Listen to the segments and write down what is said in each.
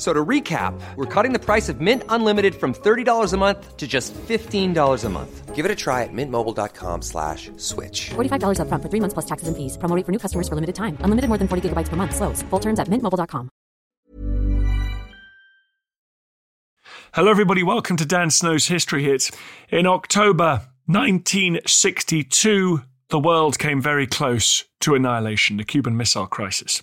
So to recap, we're cutting the price of Mint Unlimited from $30 a month to just $15 a month. Give it a try at mintmobile.com slash switch. $45 up front for three months plus taxes and fees. Promo for new customers for limited time. Unlimited more than 40 gigabytes per month. Slows. Full terms at mintmobile.com. Hello, everybody. Welcome to Dan Snow's History Hit. In October 1962, the world came very close to annihilation, the Cuban Missile Crisis.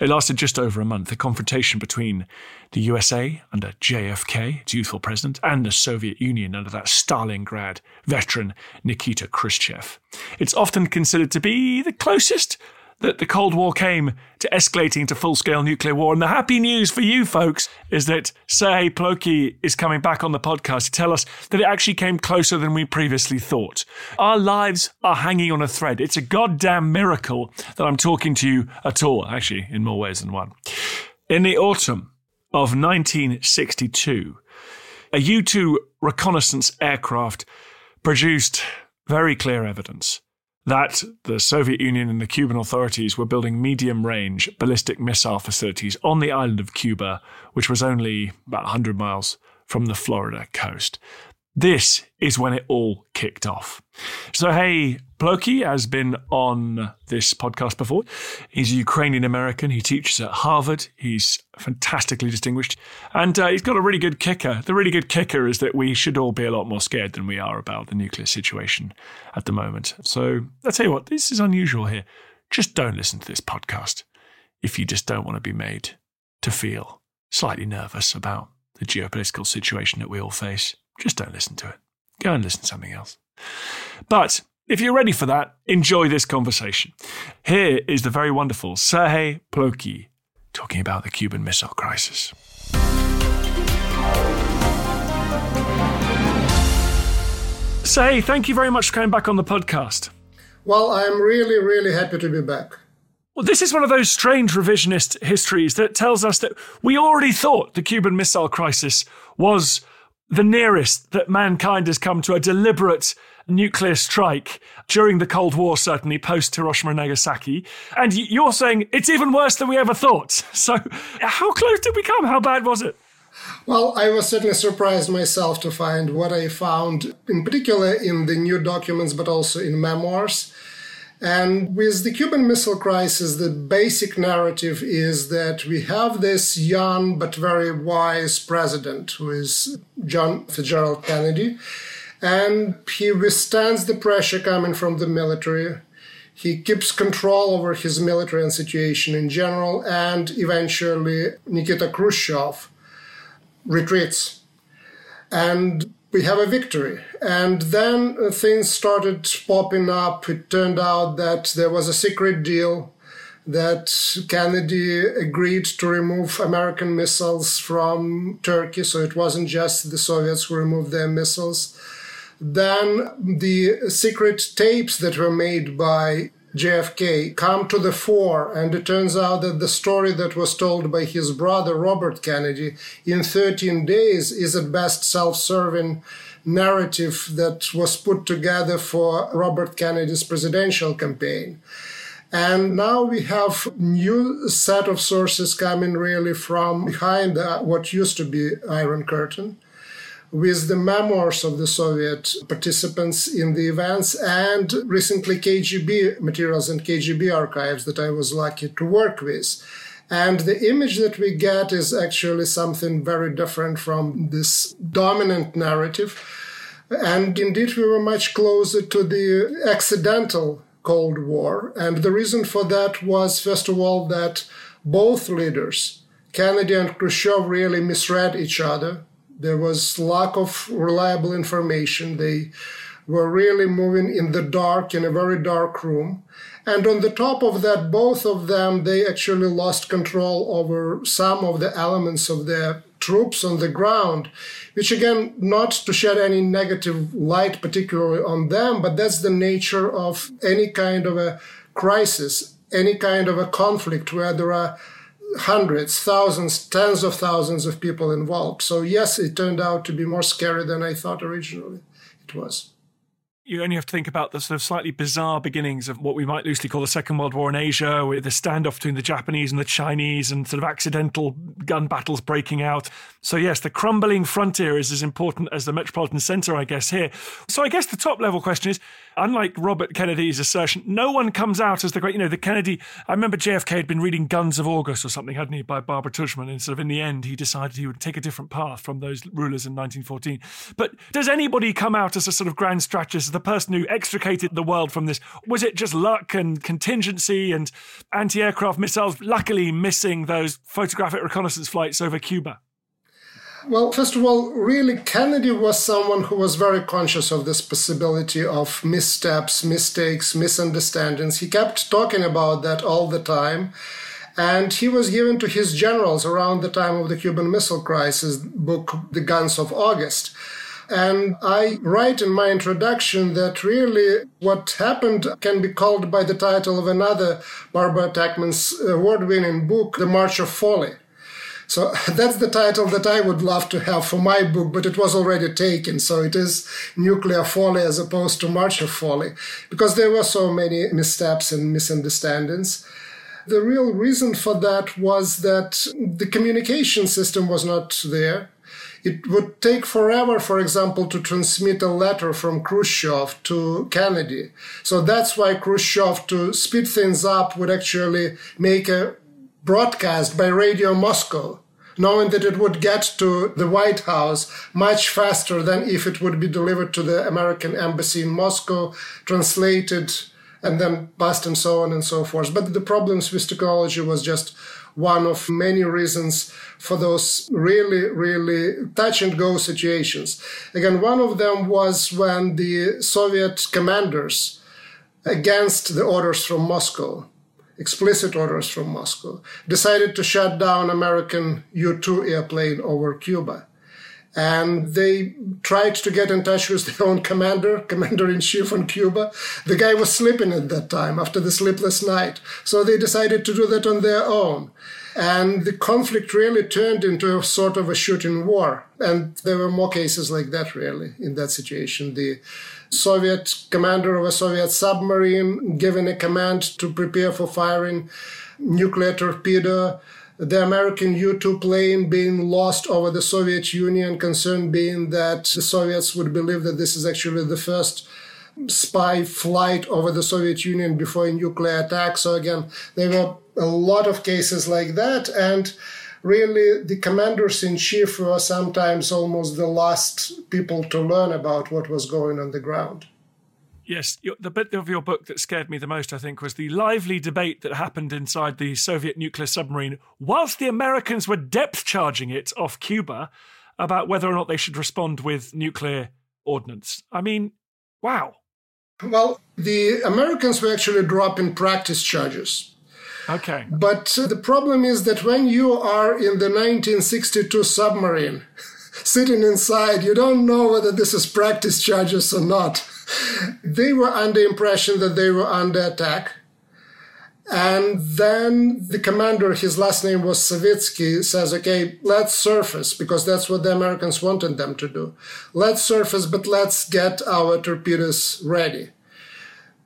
It lasted just over a month, a confrontation between the USA under JFK, its youthful president, and the Soviet Union under that Stalingrad veteran Nikita Khrushchev. It's often considered to be the closest that the Cold War came to escalating to full scale nuclear war. And the happy news for you folks is that Sergei Plokhy is coming back on the podcast to tell us that it actually came closer than we previously thought. Our lives are hanging on a thread. It's a goddamn miracle that I'm talking to you at all, actually, in more ways than one. In the autumn of 1962, a U 2 reconnaissance aircraft produced very clear evidence that the Soviet Union and the Cuban authorities were building medium range ballistic missile facilities on the island of Cuba, which was only about 100 miles from the Florida coast. This is when it all kicked off. So, hey, Plokhy has been on this podcast before. He's a Ukrainian American. He teaches at Harvard. He's fantastically distinguished. And uh, he's got a really good kicker. The really good kicker is that we should all be a lot more scared than we are about the nuclear situation at the moment. So, I'll tell you what, this is unusual here. Just don't listen to this podcast if you just don't want to be made to feel slightly nervous about the geopolitical situation that we all face just don't listen to it. Go and listen to something else. But if you're ready for that, enjoy this conversation. Here is the very wonderful Sergei Plokhy talking about the Cuban Missile Crisis. Say, thank you very much for coming back on the podcast. Well, I'm really, really happy to be back. Well, this is one of those strange revisionist histories that tells us that we already thought the Cuban Missile Crisis was the nearest that mankind has come to a deliberate nuclear strike during the Cold War, certainly post Hiroshima and Nagasaki. And you're saying it's even worse than we ever thought. So, how close did we come? How bad was it? Well, I was certainly surprised myself to find what I found, in particular in the new documents, but also in memoirs. And with the Cuban Missile Crisis, the basic narrative is that we have this young but very wise president who is John Fitzgerald Kennedy. And he withstands the pressure coming from the military. He keeps control over his military and situation in general. And eventually, Nikita Khrushchev retreats. And we have a victory. And then uh, things started popping up. It turned out that there was a secret deal that Kennedy agreed to remove American missiles from Turkey. So it wasn't just the Soviets who removed their missiles. Then the secret tapes that were made by JFK come to the fore, and it turns out that the story that was told by his brother Robert Kennedy in 13 days is at best self serving narrative that was put together for Robert Kennedy's presidential campaign. And now we have new set of sources coming really from behind uh, what used to be Iron Curtain with the memoirs of the Soviet participants in the events and recently KGB materials and KGB archives that I was lucky to work with. And the image that we get is actually something very different from this dominant narrative. And indeed, we were much closer to the accidental Cold War. And the reason for that was, first of all, that both leaders, Kennedy and Khrushchev, really misread each other. There was lack of reliable information. They were really moving in the dark, in a very dark room. And on the top of that, both of them, they actually lost control over some of the elements of their troops on the ground, which again, not to shed any negative light particularly on them, but that's the nature of any kind of a crisis, any kind of a conflict where there are hundreds, thousands, tens of thousands of people involved. So yes, it turned out to be more scary than I thought originally it was you only have to think about the sort of slightly bizarre beginnings of what we might loosely call the Second World War in Asia, with the standoff between the Japanese and the Chinese and sort of accidental gun battles breaking out. So, yes, the crumbling frontier is as important as the metropolitan centre, I guess, here. So, I guess the top level question is unlike Robert Kennedy's assertion, no one comes out as the great, you know, the Kennedy. I remember JFK had been reading Guns of August or something, hadn't he, by Barbara Tuchman. And sort of in the end, he decided he would take a different path from those rulers in 1914. But does anybody come out as a sort of grand strategist, as the person who extricated the world from this? Was it just luck and contingency and anti aircraft missiles, luckily missing those photographic reconnaissance flights over Cuba? Well, first of all, really, Kennedy was someone who was very conscious of this possibility of missteps, mistakes, misunderstandings. He kept talking about that all the time. And he was given to his generals around the time of the Cuban Missile Crisis book, The Guns of August. And I write in my introduction that really what happened can be called by the title of another Barbara Tuchman's uh, award winning book, The March of Folly. So that's the title that I would love to have for my book, but it was already taken. So it is Nuclear Folly as opposed to March of Folly, because there were so many missteps and misunderstandings. The real reason for that was that the communication system was not there. It would take forever, for example, to transmit a letter from Khrushchev to Kennedy. So that's why Khrushchev, to speed things up, would actually make a broadcast by Radio Moscow, knowing that it would get to the White House much faster than if it would be delivered to the American embassy in Moscow, translated and then passed and so on and so forth. But the problems with technology was just one of many reasons for those really, really touch and go situations. Again, one of them was when the Soviet commanders, against the orders from Moscow, explicit orders from Moscow, decided to shut down American U 2 airplane over Cuba. And they tried to get in touch with their own commander, commander in chief on Cuba. The guy was sleeping at that time after the sleepless night. So they decided to do that on their own. And the conflict really turned into a sort of a shooting war. And there were more cases like that, really, in that situation. The Soviet commander of a Soviet submarine given a command to prepare for firing nuclear torpedo. The American U 2 plane being lost over the Soviet Union, concern being that the Soviets would believe that this is actually the first spy flight over the Soviet Union before a nuclear attack. So, again, there were a lot of cases like that. And really the commanders in chief were sometimes almost the last people to learn about what was going on the ground. Yes, the bit of your book that scared me the most, I think, was the lively debate that happened inside the Soviet nuclear submarine whilst the Americans were depth charging it off Cuba about whether or not they should respond with nuclear ordnance. I mean, wow. Well, the Americans were actually dropping practice charges Okay. But uh, the problem is that when you are in the 1962 submarine, sitting inside, you don't know whether this is practice charges or not. they were under impression that they were under attack. And then the commander, his last name was Savitsky, says, okay, let's surface, because that's what the Americans wanted them to do. Let's surface, but let's get our torpedoes ready.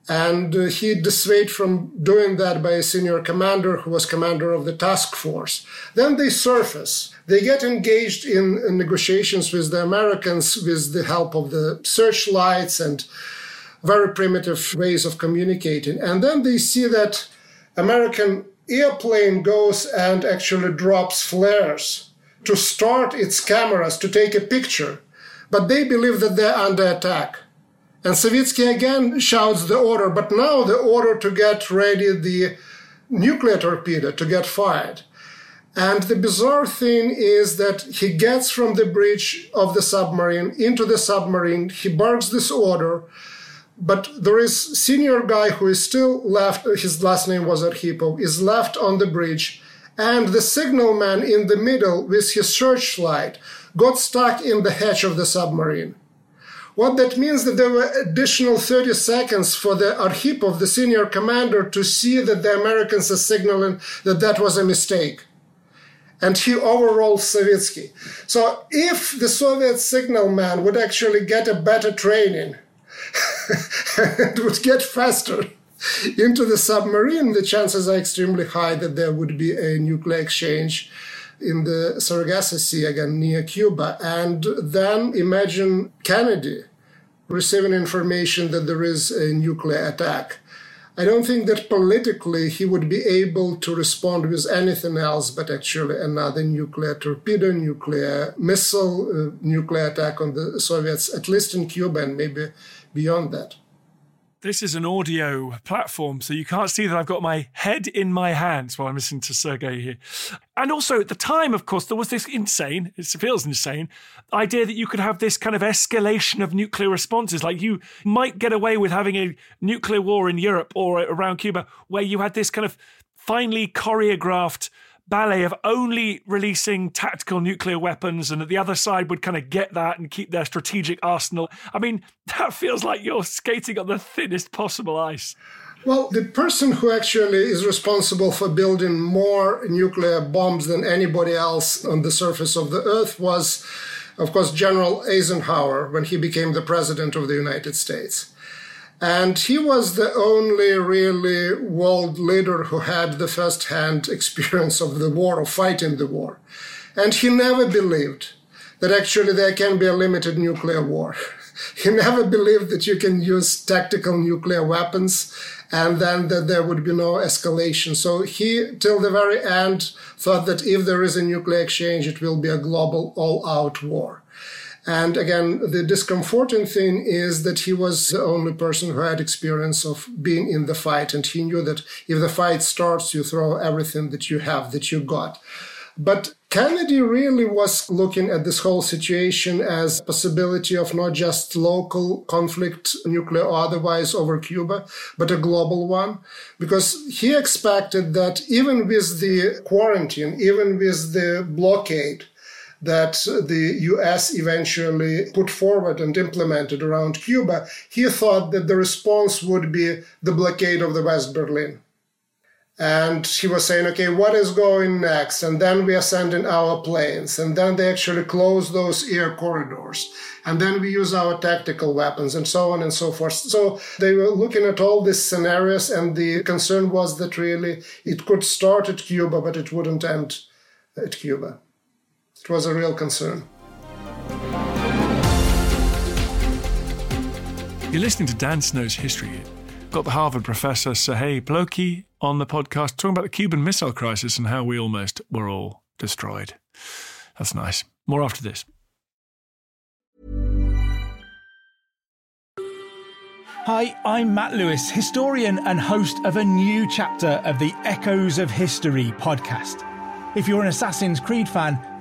And uh, he dissuaded from doing that by a senior commander who was commander of the task force. Then they surface. They get engaged in, in negotiations with the Americans with the help of the searchlights and very primitive ways of communicating. And then they see that American airplane goes and actually drops flares to start its cameras to take a picture. But they believe that they're under attack. And Savitsky again shouts the order, but now the order to get ready the nuclear torpedo to get fired. And the bizarre thing is that he gets from the bridge of the submarine into the submarine, he barks this order, but there is senior guy who is still left, his last name was Arkhipov, is left on the bridge, and the signalman in the middle with his searchlight got stuck in the hatch of the submarine. What that means that there were additional 30 seconds for the Arkhipov, the senior commander, to see that the Americans are signaling that that was a mistake and he overruled Savitsky. So if the Soviet signalman would actually get a better training and would get faster into the submarine, the chances are extremely high that there would be a nuclear exchange in the Sargasso Sea again near Cuba. And then imagine Kennedy receiving information that there is a nuclear attack I don't think that politically he would be able to respond with anything else but actually another nuclear torpedo, nuclear missile, uh, nuclear attack on the Soviets, at least in Cuba and maybe beyond that. This is an audio platform, so you can't see that I've got my head in my hands while I'm listening to Sergei here. And also, at the time, of course, there was this insane, it feels insane, idea that you could have this kind of escalation of nuclear responses. Like you might get away with having a nuclear war in Europe or around Cuba, where you had this kind of finely choreographed ballet of only releasing tactical nuclear weapons and that the other side would kind of get that and keep their strategic arsenal. I mean, that feels like you're skating on the thinnest possible ice. Well, the person who actually is responsible for building more nuclear bombs than anybody else on the surface of the earth was, of course, General Eisenhower when he became the president of the United States. And he was the only really world leader who had the first hand experience of the war, of fighting the war. And he never believed that actually there can be a limited nuclear war. he never believed that you can use tactical nuclear weapons and then that there would be no escalation. So he, till the very end, thought that if there is a nuclear exchange, it will be a global all out war. And again, the discomforting thing is that he was the only person who had experience of being in the fight. And he knew that if the fight starts, you throw everything that you have, that you got. But Kennedy really was looking at this whole situation as a possibility of not just local conflict, nuclear or otherwise, over Cuba, but a global one, because he expected that even with the quarantine, even with the blockade, that the US eventually put forward and implemented around Cuba, he thought that the response would be the blockade of the West Berlin. And he was saying, okay, what is going next? And then we are sending our planes. And then they actually close those air corridors. And then we use our tactical weapons and so on and so forth. So they were looking at all these scenarios. And the concern was that really it could start at Cuba, but it wouldn't end at Cuba. It was a real concern. You're listening to Dan Snow's History Hit. Got the Harvard professor Serhii Plokhy on the podcast talking about the Cuban Missile Crisis and how we almost were all destroyed. That's nice. More after this. Hi, I'm Matt Lewis, historian and host of a new chapter of the Echoes of History podcast. If you're an Assassin's Creed fan,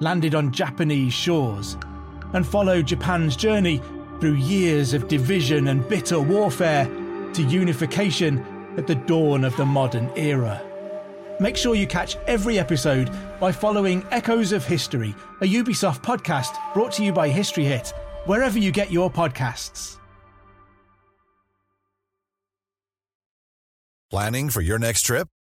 landed on Japanese shores, and follow Japan's journey through years of division and bitter warfare to unification at the dawn of the modern era. Make sure you catch every episode by following Echoes of History, a Ubisoft podcast brought to you by History Hit, wherever you get your podcasts. Planning for your next trip?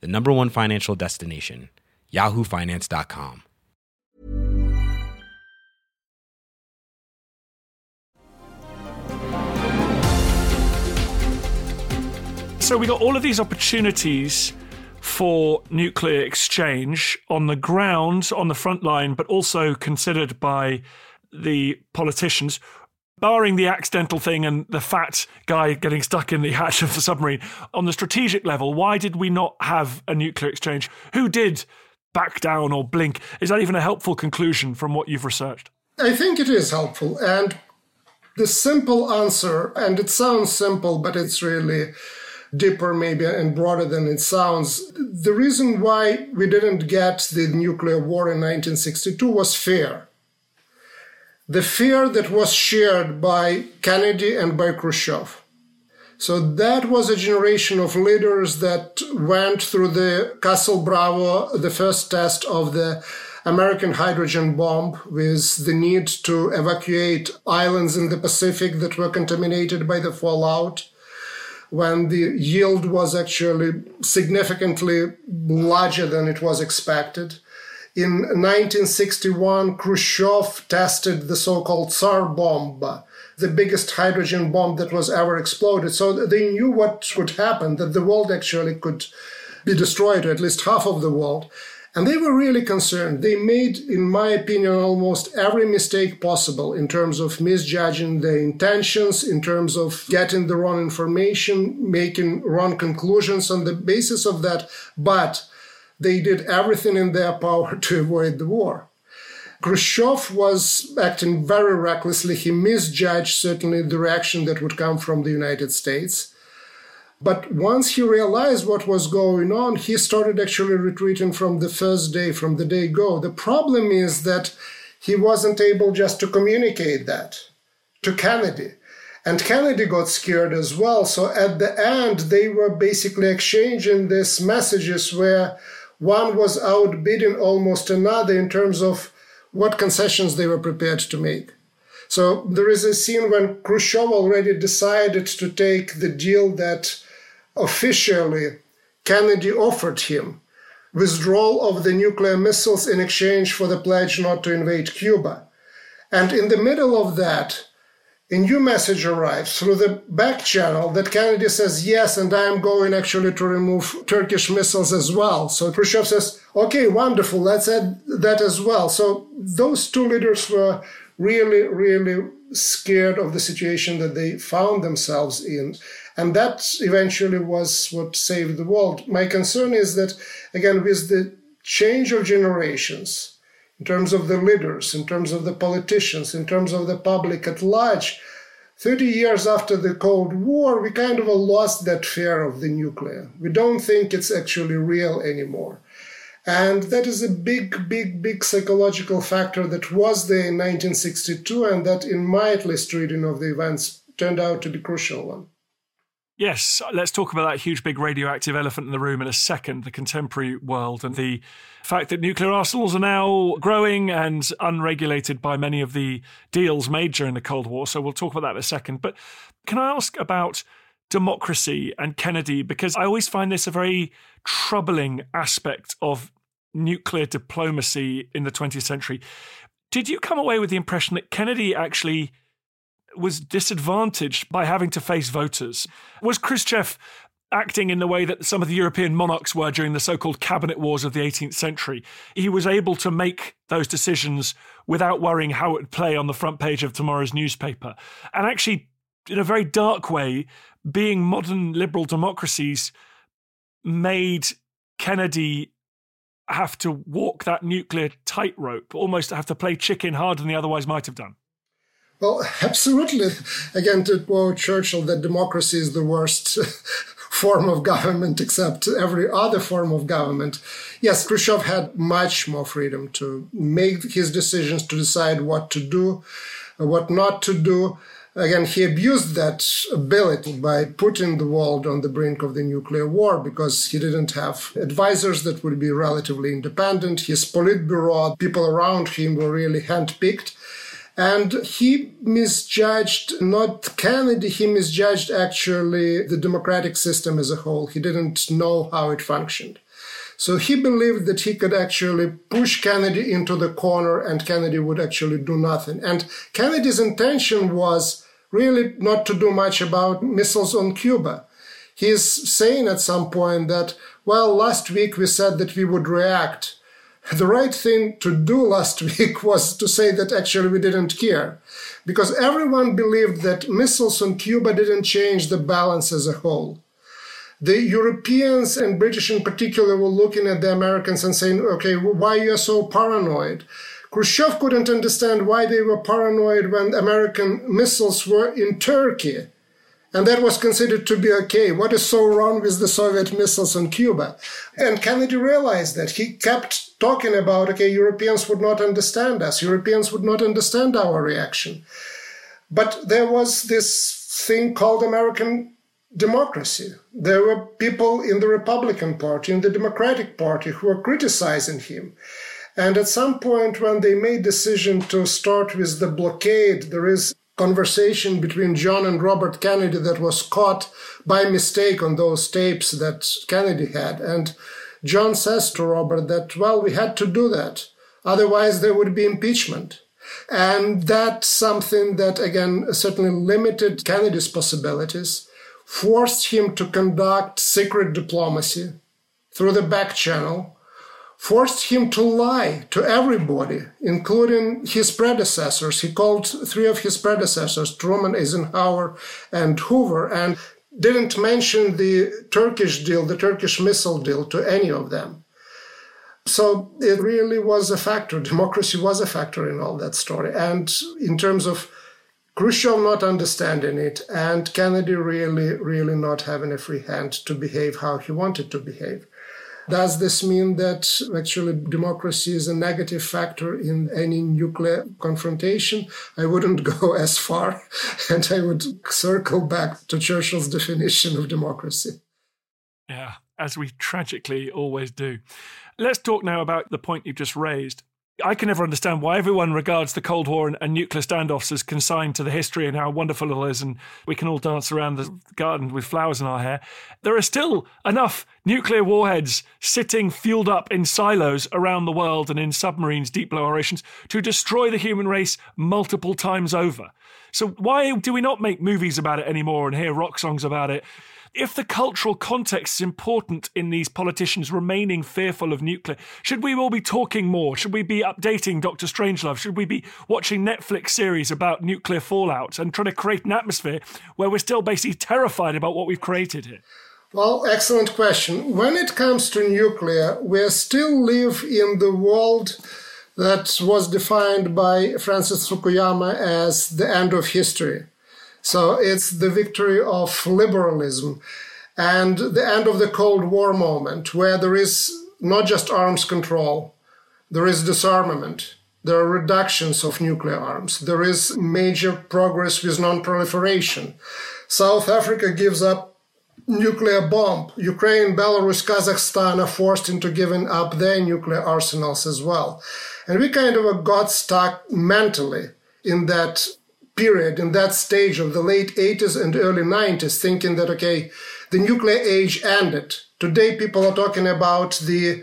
the number one financial destination, yahoofinance.com. So we got all of these opportunities for nuclear exchange on the ground, on the front line, but also considered by the politicians. Barring the accidental thing and the fat guy getting stuck in the hatch of the submarine, on the strategic level, why did we not have a nuclear exchange? Who did back down or blink? Is that even a helpful conclusion from what you've researched? I think it is helpful. And the simple answer, and it sounds simple, but it's really deeper maybe and broader than it sounds. The reason why we didn't get the nuclear war in 1962 was fear. The fear that was shared by Kennedy and by Khrushchev. So that was a generation of leaders that went through the Castle Bravo, the first test of the American hydrogen bomb with the need to evacuate islands in the Pacific that were contaminated by the fallout when the yield was actually significantly larger than it was expected. In 1961, Khrushchev tested the so called Tsar bomb, the biggest hydrogen bomb that was ever exploded. So they knew what would happen, that the world actually could be destroyed, or at least half of the world. And they were really concerned. They made, in my opinion, almost every mistake possible in terms of misjudging the intentions, in terms of getting the wrong information, making wrong conclusions on the basis of that. But they did everything in their power to avoid the war. Khrushchev was acting very recklessly. He misjudged certainly the reaction that would come from the United States. But once he realized what was going on, he started actually retreating from the first day, from the day go. The problem is that he wasn't able just to communicate that to Kennedy. And Kennedy got scared as well. So at the end, they were basically exchanging these messages where one was outbidding almost another in terms of what concessions they were prepared to make. So there is a scene when Khrushchev already decided to take the deal that officially Kennedy offered him withdrawal of the nuclear missiles in exchange for the pledge not to invade Cuba. And in the middle of that, a new message arrives through the back channel that Kennedy says, yes, and I am going actually to remove Turkish missiles as well. So Khrushchev says, okay, wonderful, let's add that as well. So those two leaders were really, really scared of the situation that they found themselves in. And that eventually was what saved the world. My concern is that, again, with the change of generations, in terms of the leaders, in terms of the politicians, in terms of the public at large, 30 years after the Cold War, we kind of lost that fear of the nuclear. We don't think it's actually real anymore. And that is a big, big, big psychological factor that was there in 1962, and that, in my at least reading of the events, turned out to be crucial one. Yes, let's talk about that huge, big radioactive elephant in the room in a second the contemporary world and the fact that nuclear arsenals are now growing and unregulated by many of the deals made during the Cold War. So we'll talk about that in a second. But can I ask about democracy and Kennedy? Because I always find this a very troubling aspect of nuclear diplomacy in the 20th century. Did you come away with the impression that Kennedy actually was disadvantaged by having to face voters. Was Khrushchev acting in the way that some of the European monarchs were during the so called cabinet wars of the 18th century. He was able to make those decisions without worrying how it would play on the front page of tomorrow's newspaper. And actually, in a very dark way, being modern liberal democracies made Kennedy have to walk that nuclear tightrope, almost have to play chicken harder than he otherwise might have done. Well, absolutely. Again, to quote Churchill, that democracy is the worst form of government except every other form of government. Yes, Khrushchev had much more freedom to make his decisions, to decide what to do, uh, what not to do. Again, he abused that ability by putting the world on the brink of the nuclear war because he didn't have advisors that would be relatively independent. His Politburo, people around him were really handpicked. And he misjudged not Kennedy, he misjudged actually the democratic system as a whole. He didn't know how it functioned. So he believed that he could actually push Kennedy into the corner and Kennedy would actually do nothing. And Kennedy's intention was really not to do much about missiles on Cuba. He's saying at some point that, well, last week we said that we would react. The right thing to do last week was to say that actually we didn't care. Because everyone believed that missiles on Cuba didn't change the balance as a whole. The Europeans and British in particular were looking at the Americans and saying, okay, why are you so paranoid? Khrushchev couldn't understand why they were paranoid when American missiles were in Turkey. And that was considered to be okay. What is so wrong with the Soviet missiles on Cuba? And Kennedy realized that. He kept talking about, okay, Europeans would not understand us. Europeans would not understand our reaction. But there was this thing called American democracy. There were people in the Republican Party, in the Democratic Party, who were criticizing him. And at some point, when they made decision to start with the blockade, there is conversation between John and Robert Kennedy that was caught by mistake on those tapes that Kennedy had. And John says to Robert that, well, we had to do that. Otherwise, there would be impeachment. And that's something that, again, certainly limited Kennedy's possibilities, forced him to conduct secret diplomacy through the back channel, forced him to lie to everybody, including his predecessors. He called three of his predecessors, Truman, Eisenhower, and Hoover, and didn't mention the Turkish deal, the Turkish missile deal, to any of them. So it really was a factor. Democracy was a factor in all that story. And in terms of Khrushchev not understanding it, and Kennedy really, really not having a free hand to behave how he wanted to behave. Does this mean that actually democracy is a negative factor in any nuclear confrontation? I wouldn't go as far, and I would circle back to Churchill's definition of democracy. Yeah, as we tragically always do. Let's talk now about the point you've just raised. I can never understand why everyone regards the Cold War and, and, nuclear standoffs as consigned to the history and how wonderful it is, and we can all dance around the garden with flowers in our hair. There are still enough nuclear warheads sitting fueled up in silos around the world and in submarines deep below oceans to destroy the human race multiple times over. So, why do we not make movies about it anymore and hear rock songs about it? If the cultural context is important in these politicians remaining fearful of nuclear, should we all be talking more? Should we be updating Doctor Strangelove? Should we be watching Netflix series about nuclear fallout and trying to create an atmosphere where we're still basically terrified about what we've created here? Well, excellent question. When it comes to nuclear, we still live in the world that was defined by Francis Fukuyama as the end of history. So it's the victory of liberalism and the end of the Cold War moment, where there is not just arms control, there is disarmament. There are reductions of nuclear arms. There is major progress with non-proliferation. South Africa gives up nuclear bomb. Ukraine, Belarus, Kazakhstan are forced into giving up their nuclear arsenals as well. And we kind of got stuck mentally in that period, in that stage of the late 80s and early 90s, thinking that, okay, the nuclear age ended. Today, people are talking about the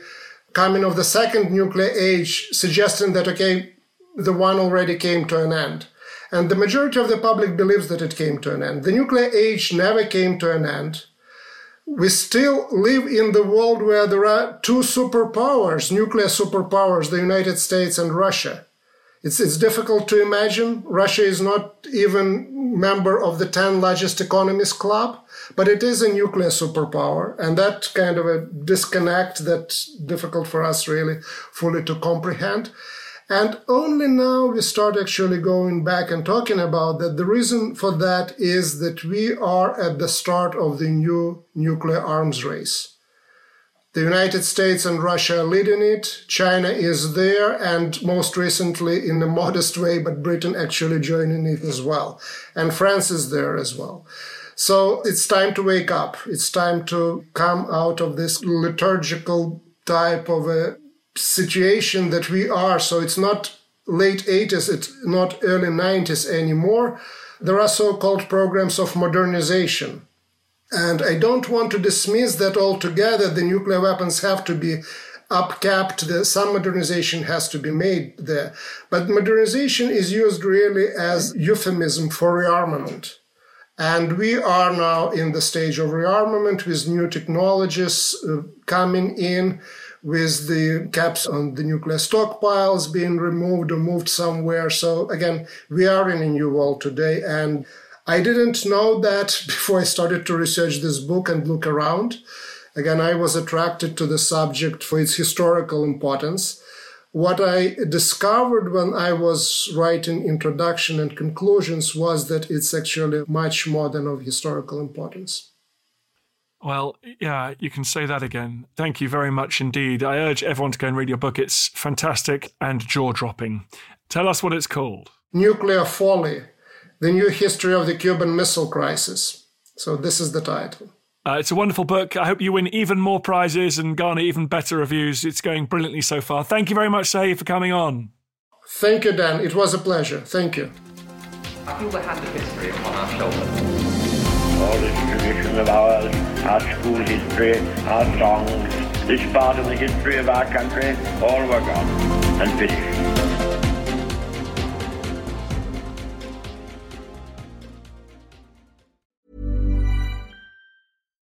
coming of the second nuclear age, suggesting that, okay, the one already came to an end. And the majority of the public believes that it came to an end. The nuclear age never came to an end. we still live in the world where there are two superpowers, nuclear superpowers, the United States and Russia. It's, it's difficult to imagine. Russia is not even member of the 10 largest economies club, but it is a nuclear superpower. And that kind of a disconnect that's difficult for us really fully to comprehend. And only now we start actually going back and talking about that. The reason for that is that we are at the start of the new nuclear arms race. The United States and Russia are leading it. China is there, and most recently, in a modest way, but Britain actually joining it as well. And France is there as well. So it's time to wake up. It's time to come out of this liturgical type of a situation that we are. So it's not late 80s, it's not early 90s anymore. There are so called programs of modernization and I don't want to dismiss that altogether. The nuclear weapons have to be upcapped. Some modernization has to be made there. But modernization is used really as euphemism for rearmament. And we are now in the stage of rearmament with new technologies uh, coming in, with the caps on the nuclear stockpiles being removed or moved somewhere. So again, we are in a new world today. And I didn't know that before I started to research this book and look around. Again, I was attracted to the subject for its historical importance. What I discovered when I was writing introduction and conclusions was that it's actually much more than of historical importance. Well, yeah, you can say that again. Thank you very much indeed. I urge everyone to go and read your book. It's fantastic and jaw dropping. Tell us what it's called. Nuclear Folly the New History of the Cuban Missile Crisis. So, this is the title. Uh, it's a wonderful book. I hope you win even more prizes and garner even better reviews. It's going brilliantly so far. Thank you very much, Say, for coming on. Thank you, Dan. It was a pleasure. Thank you. I feel the hand of history upon our shoulders. All this tradition of ours, our school history, our songs, this part of the history of our country, all were gone and finished.